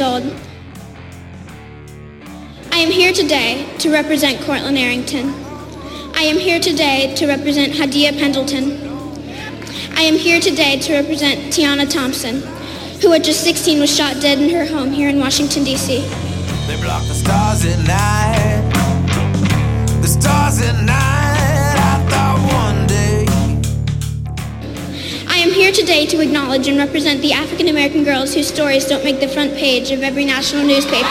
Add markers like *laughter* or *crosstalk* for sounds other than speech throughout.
11 years old. I am here today to represent Courtlin Arrington. I am here today to represent Hadiya Pendleton. I am here today to represent Tiana Thompson, who at just 16 was shot dead in her home here in Washington, D.C. They block the stars at night. The stars at night. Today to acknowledge and represent the African American girls whose stories don't make the front page of every national newspaper.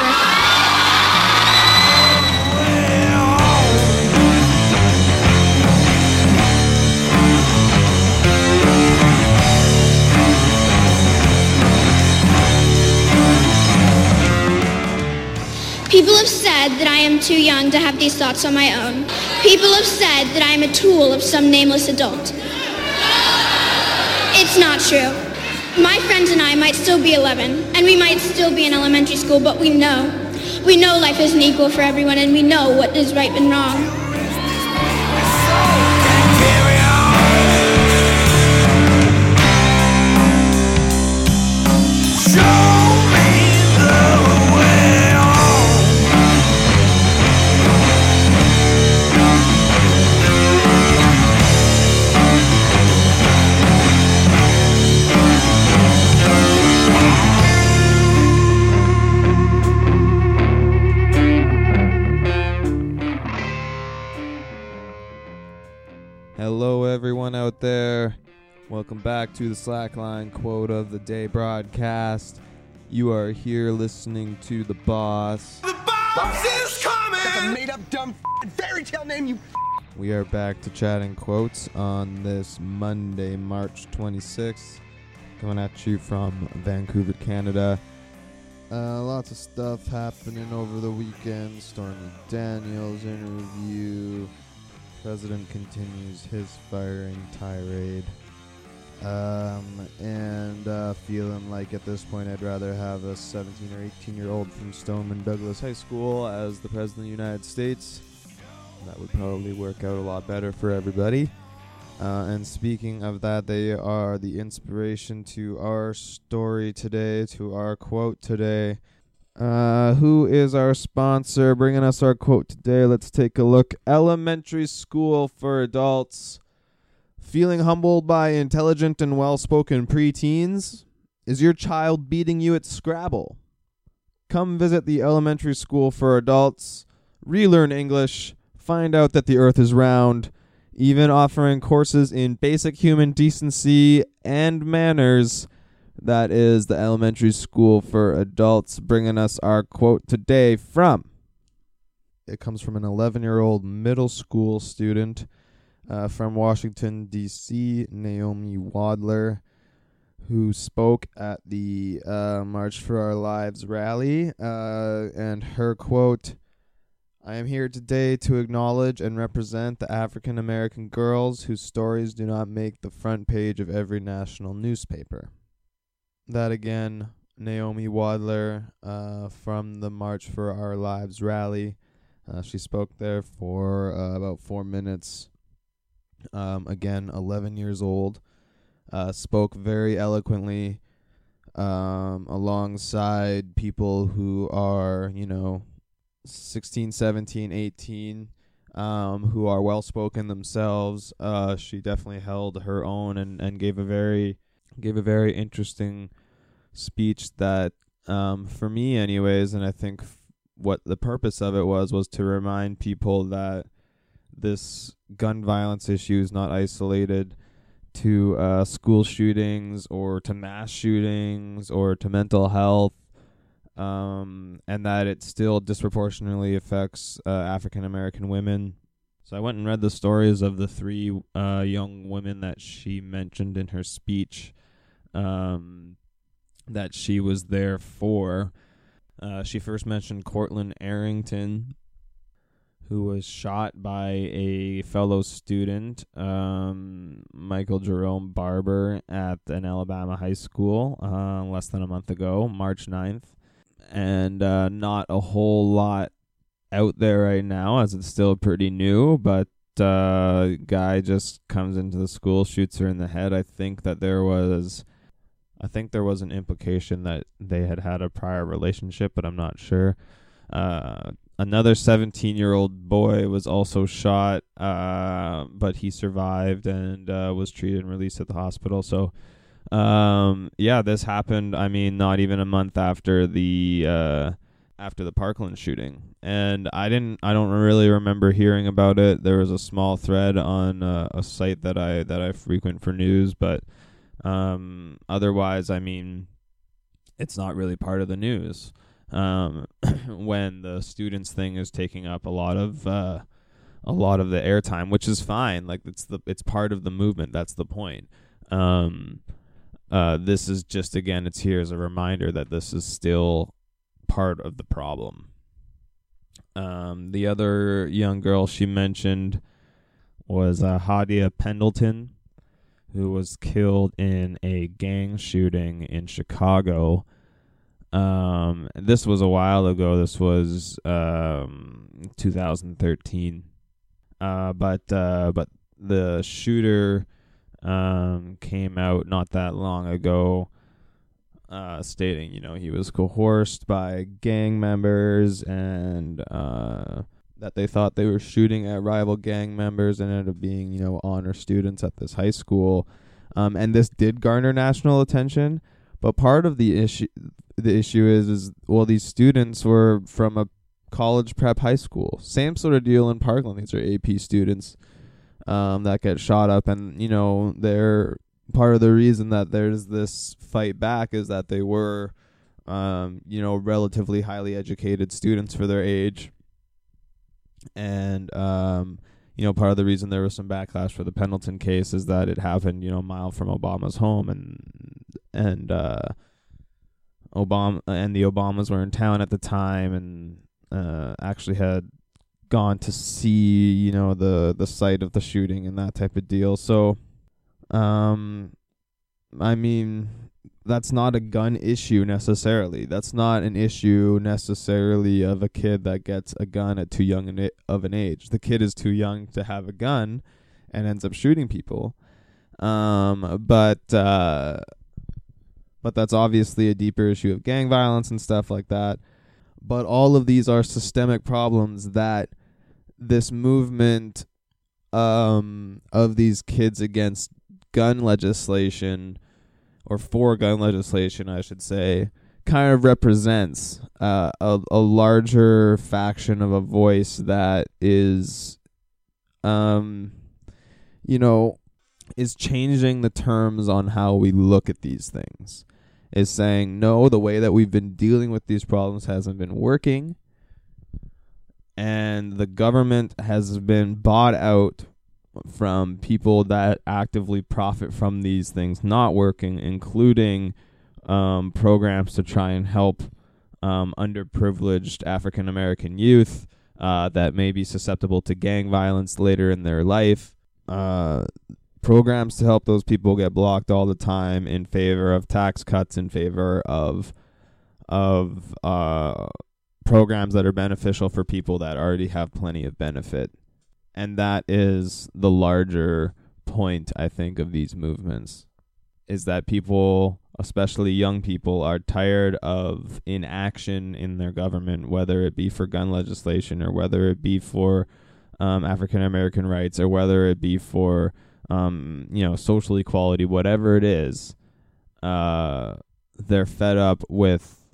People have said that I am too young to have these thoughts on my own. People have said that I am a tool of some nameless adult. It's not true. My friends and I might still be 11, and we might still be in elementary school, but we know. We know life isn't equal for everyone, and we know what is right and wrong. Back to the Slackline Quote of the Day broadcast. You are here listening to the boss. The boss is That's a made up dumb f***ing fairy tale name, you We are back to chatting quotes on this Monday, March 26th. Coming at you from Vancouver, Canada. Uh, lots of stuff happening over the weekend. Stormy Daniels interview. President continues his firing tirade. Um, and uh, feeling like at this point I'd rather have a 17 or 18 year old from Stoneman Douglas High School as the President of the United States. That would probably work out a lot better for everybody. Uh, and speaking of that, they are the inspiration to our story today, to our quote today. Uh, who is our sponsor bringing us our quote today? Let's take a look. Elementary School for Adults. Feeling humbled by intelligent and well spoken preteens? Is your child beating you at Scrabble? Come visit the Elementary School for Adults, relearn English, find out that the earth is round, even offering courses in basic human decency and manners. That is the Elementary School for Adults bringing us our quote today from. It comes from an 11 year old middle school student uh, from Washington, D.C., Naomi Wadler, who spoke at the uh, March for Our Lives rally. Uh, and her quote I am here today to acknowledge and represent the African American girls whose stories do not make the front page of every national newspaper. That again, Naomi Wadler uh, from the March for Our Lives rally. Uh, she spoke there for uh, about four minutes. Um, again, 11 years old. Uh, spoke very eloquently um, alongside people who are, you know, 16, 17, 18, um, who are well spoken themselves. Uh, she definitely held her own and, and gave a very gave a very interesting speech that um, for me anyways and I think f- what the purpose of it was was to remind people that this gun violence issue is not isolated to uh, school shootings or to mass shootings or to mental health um, and that it still disproportionately affects uh, African American women. So I went and read the stories of the three uh, young women that she mentioned in her speech um, that she was there for. Uh, she first mentioned Courtlin Arrington, who was shot by a fellow student, um, Michael Jerome Barber, at an Alabama high school uh, less than a month ago, March 9th. And uh, not a whole lot out there right now, as it's still pretty new, but uh, guy just comes into the school, shoots her in the head. I think that there was I think there was an implication that they had had a prior relationship, but I'm not sure. Uh, another 17 year old boy was also shot, uh, but he survived and uh, was treated and released at the hospital. So, um, yeah, this happened. I mean, not even a month after the uh, after the Parkland shooting, and I didn't. I don't really remember hearing about it. There was a small thread on uh, a site that I that I frequent for news, but um, otherwise, I mean, it's not really part of the news. Um, *coughs* when the students thing is taking up a lot of uh, a lot of the airtime, which is fine. Like it's the it's part of the movement. That's the point. Um, uh, this is just again, it's here as a reminder that this is still part of the problem. Um, the other young girl she mentioned was uh, Hadiya Pendleton, who was killed in a gang shooting in Chicago. Um, this was a while ago. This was um, 2013. Uh, but uh, but the shooter um, came out not that long ago, uh, stating you know he was coerced by gang members and uh, that they thought they were shooting at rival gang members and ended up being you know honor students at this high school. Um, and this did garner national attention, but part of the issue the issue is is well these students were from a college prep high school. Same sort of deal in Parkland. These are AP students um, that get shot up, and you know they're part of the reason that there's this fight back is that they were, um, you know, relatively highly educated students for their age, and um, you know, part of the reason there was some backlash for the Pendleton case is that it happened, you know, a mile from Obama's home, and and uh, Obama and the Obamas were in town at the time, and uh, actually had gone to see you know the the site of the shooting and that type of deal. So um i mean that's not a gun issue necessarily. That's not an issue necessarily of a kid that gets a gun at too young of an age. The kid is too young to have a gun and ends up shooting people. Um but uh but that's obviously a deeper issue of gang violence and stuff like that. But all of these are systemic problems that this movement um, of these kids against gun legislation or for gun legislation, I should say, kind of represents uh, a, a larger faction of a voice that is, um, you know, is changing the terms on how we look at these things. Is saying, no, the way that we've been dealing with these problems hasn't been working and the government has been bought out from people that actively profit from these things not working, including um, programs to try and help um, underprivileged African American youth uh, that may be susceptible to gang violence later in their life. Uh, programs to help those people get blocked all the time in favor of tax cuts, in favor of of uh, programs that are beneficial for people that already have plenty of benefit. And that is the larger point, I think, of these movements is that people, especially young people, are tired of inaction in their government, whether it be for gun legislation or whether it be for um, African American rights or whether it be for um, you know social equality, whatever it is. Uh, they're fed up with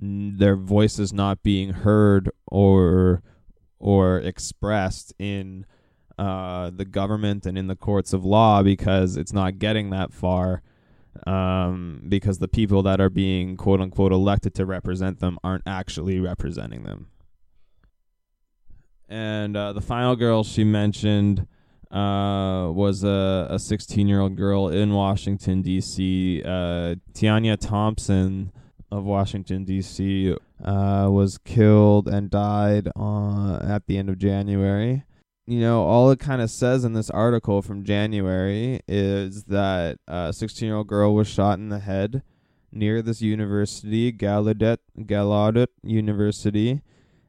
their voices not being heard or or expressed in uh, the government and in the courts of law because it's not getting that far um, because the people that are being quote unquote elected to represent them aren't actually representing them. And uh, the final girl she mentioned uh, was a, a 16 year old girl in Washington, D.C., uh, Thompson of Washington D.C. Uh, was killed and died on at the end of January. You know, all it kind of says in this article from January is that a 16 year old girl was shot in the head near this university, Gallaudet, Gallaudet University,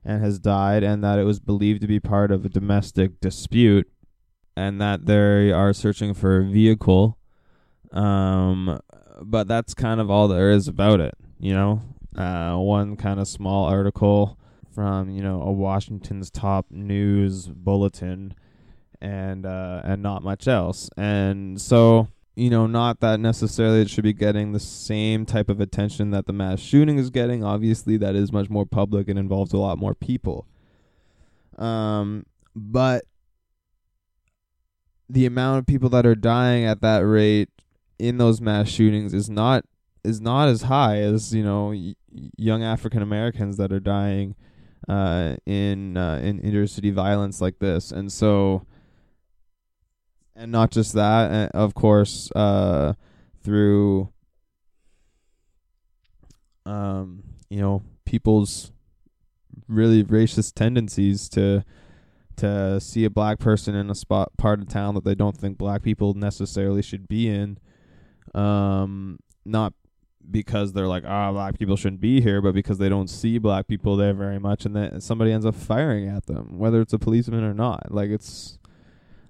and has died, and that it was believed to be part of a domestic dispute, and that they are searching for a vehicle um, but that's kind of all there is about it. You know, uh, one kind of small article from you know a Washington's top news bulletin, and uh, and not much else. And so you know, not that necessarily it should be getting the same type of attention that the mass shooting is getting. Obviously, that is much more public and involves a lot more people. Um, but the amount of people that are dying at that rate in those mass shootings is not is not as high as you know y- young African Americans that are dying uh, in uh, in intercity violence like this, and so and not just that, uh, of course, uh, through um, you know people's really racist tendencies to to see a black person in a spot part of town that they don't think black people necessarily should be in um not because they're like ah black people shouldn't be here but because they don't see black people there very much and then somebody ends up firing at them whether it's a policeman or not. Like it's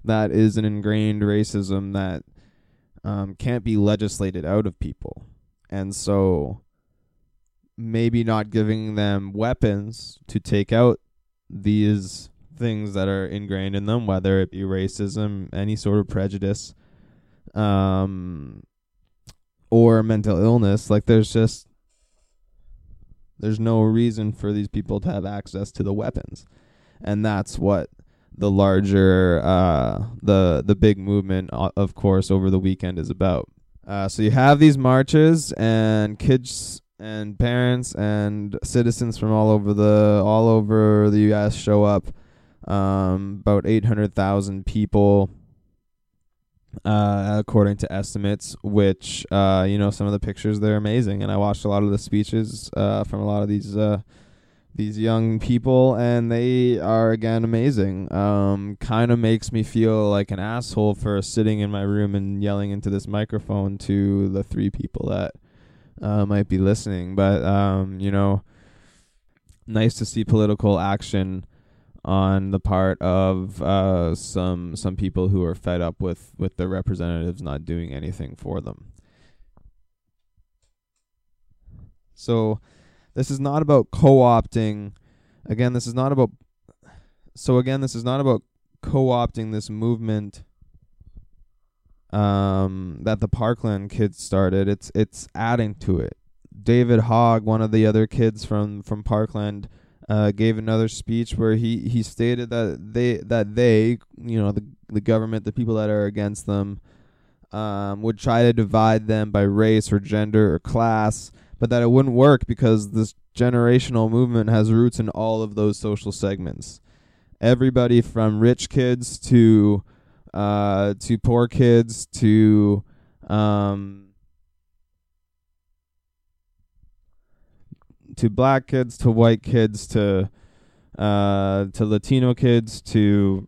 that is an ingrained racism that um, can't be legislated out of people. And so maybe not giving them weapons to take out these things that are ingrained in them, whether it be racism, any sort of prejudice, um, or mental illness. Like there's just there's no reason for these people to have access to the weapons, and that's what the larger uh the the big movement of course over the weekend is about. Uh, so you have these marches and kids and parents and citizens from all over the all over the US show up um, about 800,000 people, uh, according to estimates, which, uh, you know, some of the pictures, they're amazing. And I watched a lot of the speeches uh, from a lot of these uh, these young people, and they are, again, amazing. Um, kind of makes me feel like an asshole for sitting in my room and yelling into this microphone to the three people that uh, might be listening. But, um, you know, nice to see political action on the part of uh, some some people who are fed up with with their representatives not doing anything for them. So this is not about co-opting again this is not about so again this is not about co-opting this movement um, that the Parkland kids started it's it's adding to it. David Hogg, one of the other kids from from Parkland uh, gave another speech where he, he stated that they that they you know the the government the people that are against them um, would try to divide them by race or gender or class, but that it wouldn't work because this generational movement has roots in all of those social segments. Everybody from rich kids to uh, to poor kids to um, to black kids to white kids to uh, to Latino kids to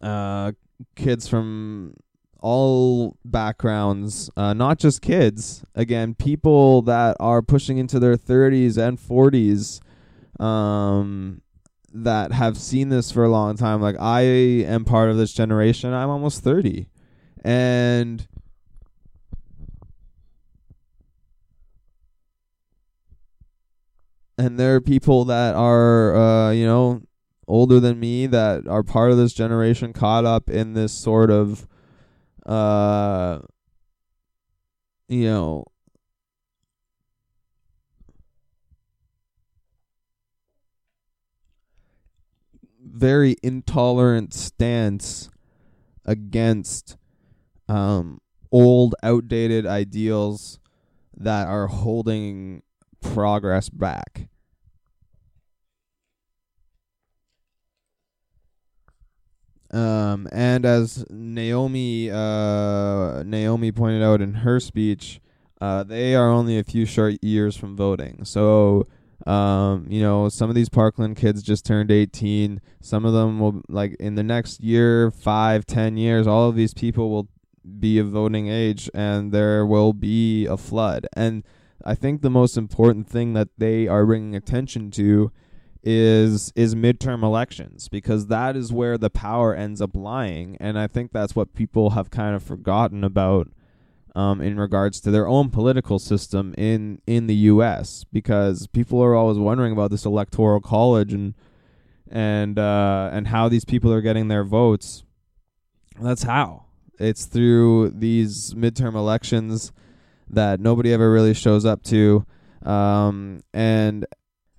uh, kids from all backgrounds, uh, not just kids. Again, people that are pushing into their 30s and 40s um, that have seen this for a long time. Like, I am part of this generation. I'm almost 30. And and there are people that are uh, you know older than me that are part of this generation caught up in this sort of uh you know very intolerant stance against um old outdated ideals that are holding progress back. Um, and as Naomi uh, Naomi pointed out in her speech, uh, they are only a few short years from voting. So, um, you know, some of these Parkland kids just turned 18. Some of them will, like, in the next year, five, ten years, all of these people will be of voting age, and there will be a flood. And I think the most important thing that they are bringing attention to is is midterm elections because that is where the power ends up lying and I think that's what people have kind of forgotten about um, in regards to their own political system in in the U.S. because people are always wondering about this electoral college and and uh, and how these people are getting their votes. That's how it's through these midterm elections that nobody ever really shows up to, um, and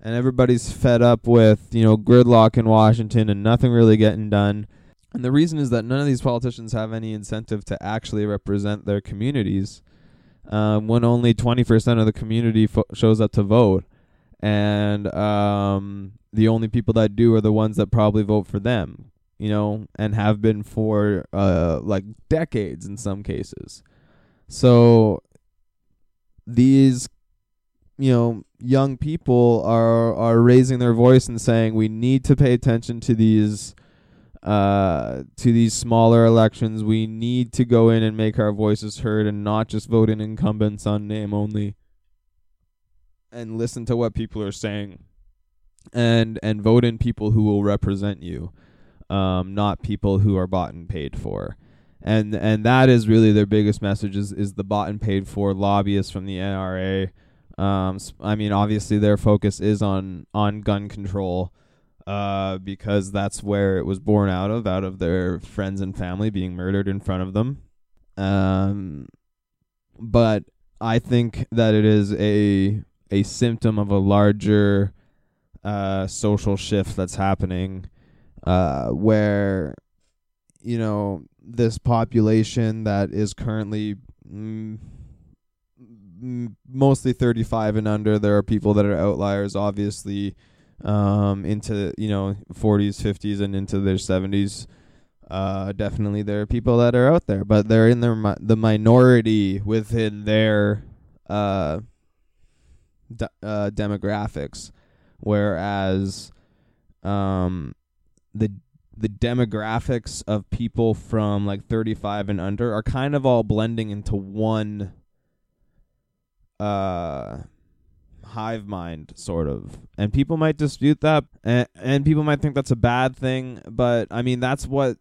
and everybody's fed up with you know gridlock in Washington and nothing really getting done. And the reason is that none of these politicians have any incentive to actually represent their communities. Um, when only 20% of the community fo- shows up to vote. And um, the only people that do are the ones that probably vote for them, you know, and have been for uh, like decades in some cases. So these, you know, young people are are raising their voice and saying we need to pay attention to these uh, to these smaller elections. We need to go in and make our voices heard and not just vote in incumbents on name only. And listen to what people are saying, and and vote in people who will represent you, um, not people who are bought and paid for. And and that is really their biggest message is, is the bought and paid for lobbyists from the NRA. Um, I mean, obviously their focus is on on gun control uh, because that's where it was born out of, out of their friends and family being murdered in front of them. Um, but I think that it is a a symptom of a larger uh, social shift that's happening, uh, where you know this population that is currently. Mm, mostly 35 and under there are people that are outliers obviously um, into you know 40s, 50s, and into their 70s. Uh, definitely there are people that are out there, but they're in their mi- the minority within their uh, uh, demographics, whereas um, the the demographics of people from like 35 and under are kind of all blending into one uh hive mind sort of. And people might dispute that and, and people might think that's a bad thing but i mean that's what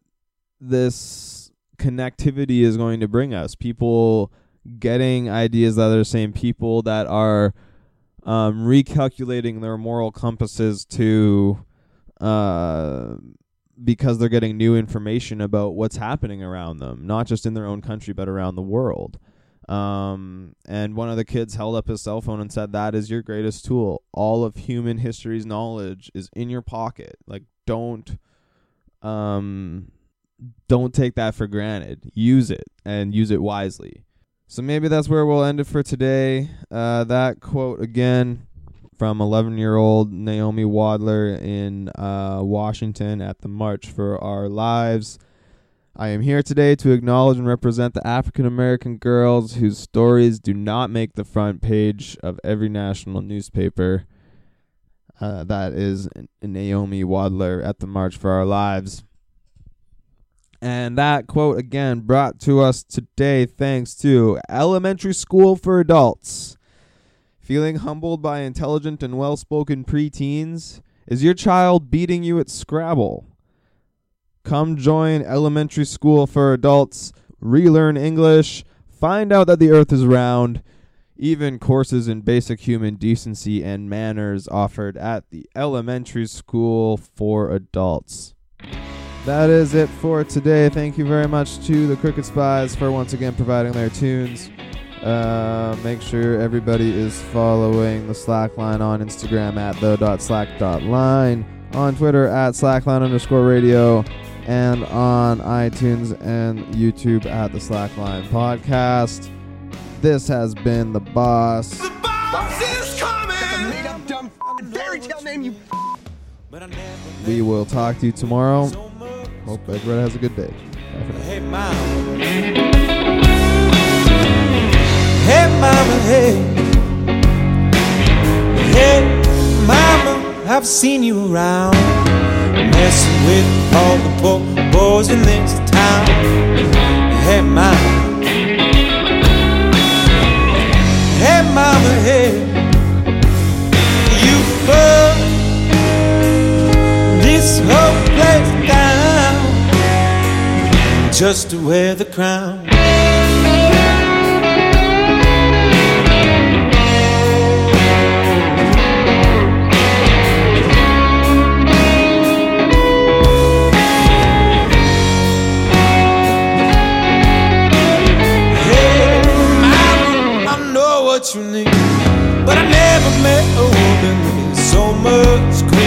this connectivity is going to bring us. People getting ideas that are the same people that are um, recalculating their moral compasses to uh, because they're getting new information about what's happening around them not just in their own country but around the world um, and one of the kids held up his cell phone and said, That is your greatest tool. All of human history's knowledge is in your pocket. Like, don't, um, don't take that for granted. Use it and use it wisely. So maybe that's where we'll end it for today. Uh, that quote again from 11 year old Naomi Wadler in uh, Washington at the March for Our Lives. I am here today to acknowledge and represent the African American girls whose stories do not make the front page of every national newspaper. Uh, that is Naomi Wadler at the March for Our Lives. And that quote again brought to us today thanks to Elementary School for Adults. Feeling humbled by intelligent and well spoken preteens? Is your child beating you at Scrabble? Come join elementary school for adults, relearn English, find out that the earth is round, even courses in basic human decency and manners offered at the elementary school for adults. That is it for today. Thank you very much to the Crooked Spies for once again providing their tunes. Uh, make sure everybody is following the Slackline on Instagram at the.slack.line, on Twitter at slackline underscore radio, and on iTunes and YouTube at the Slackline Podcast. This has been The Boss. The boss is coming! That's a made up dumb f***ing fairy tale name, you We will talk to you tomorrow. Hope everybody has a good day. Bye for now. Hey mama. Hey mama, hey. Hey mama, I've seen you around. Messing with all the poor boys in this town. Hey mama. Hey mama, hey. You burn this whole place down just to wear the crown. what you need. But I never met a woman with so much.